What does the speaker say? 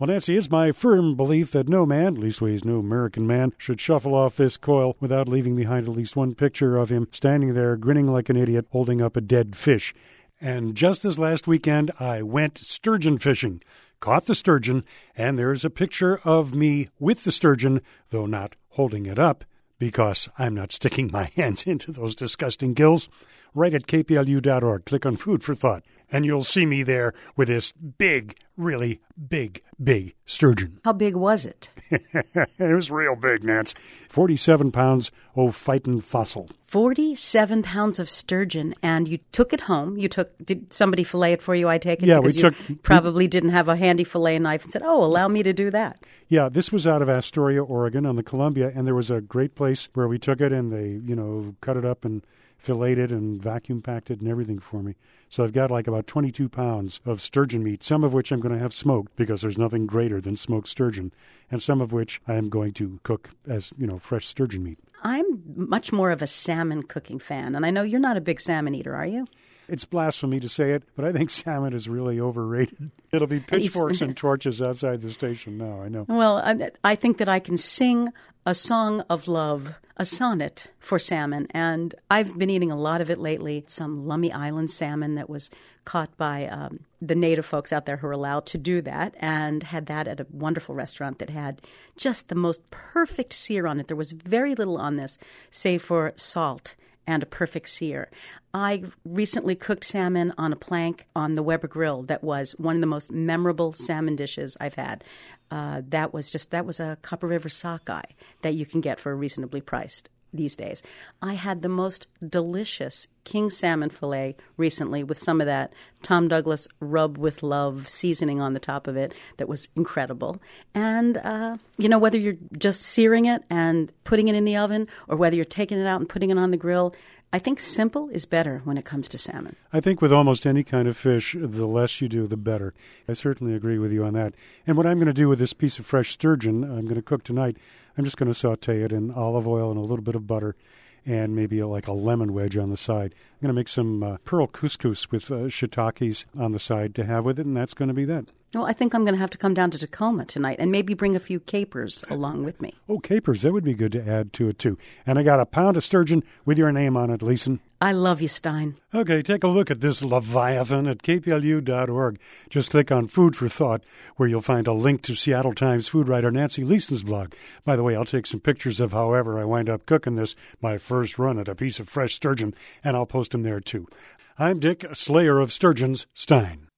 Well, Nancy, it's my firm belief that no man, leastways no American man, should shuffle off this coil without leaving behind at least one picture of him standing there grinning like an idiot holding up a dead fish. And just this last weekend, I went sturgeon fishing, caught the sturgeon, and there's a picture of me with the sturgeon, though not holding it up, because I'm not sticking my hands into those disgusting gills. Right at kplu.org, click on Food for Thought, and you'll see me there with this big, really big, big sturgeon. How big was it? it was real big, Nance. 47 pounds of fighting fossil. 47 pounds of sturgeon, and you took it home. You took, did somebody fillet it for you, I take it? Yeah, because we you took- probably didn't have a handy fillet knife and said, oh, allow me to do that. Yeah, this was out of Astoria, Oregon, on the Columbia, and there was a great place where we took it and they, you know, cut it up and filleted and vacuum packed it and everything for me. So I've got like about 22 pounds of sturgeon meat, some of which I'm going to have smoked because there's nothing greater than smoked sturgeon, and some of which I am going to cook as, you know, fresh sturgeon meat. I'm much more of a salmon cooking fan, and I know you're not a big salmon eater, are you? It's blasphemy to say it, but I think salmon is really overrated. It'll be pitchforks and torches outside the station now, I know. Well, I, I think that I can sing a song of love, a sonnet for salmon, and I've been eating a lot of it lately. Some Lummi Island salmon that was caught by um, the native folks out there who are allowed to do that, and had that at a wonderful restaurant that had just the most perfect sear on it. There was very little on this, save for salt and a perfect sear. I recently cooked salmon on a plank on the Weber grill that was one of the most memorable salmon dishes I've had. Uh, that was just that was a Copper River sockeye that you can get for a reasonably priced these days. I had the most delicious king salmon fillet recently with some of that Tom Douglas rub with love seasoning on the top of it that was incredible. And, uh, you know, whether you're just searing it and putting it in the oven or whether you're taking it out and putting it on the grill, I think simple is better when it comes to salmon. I think with almost any kind of fish, the less you do, the better. I certainly agree with you on that. And what I'm going to do with this piece of fresh sturgeon, I'm going to cook tonight. I'm just going to saute it in olive oil and a little bit of butter and maybe like a lemon wedge on the side. I'm going to make some uh, pearl couscous with uh, shiitakes on the side to have with it, and that's going to be that. Well, I think I'm going to have to come down to Tacoma tonight and maybe bring a few capers along with me. Oh, capers, that would be good to add to it too. And I got a pound of sturgeon with your name on it, Leson. I love you, Stein. Okay, take a look at this Leviathan at kplu.org. Just click on Food for Thought, where you'll find a link to Seattle Times food writer Nancy Leson's blog. By the way, I'll take some pictures of however I wind up cooking this, my first run at a piece of fresh sturgeon, and I'll post them there too. I'm Dick, Slayer of Sturgeons, Stein.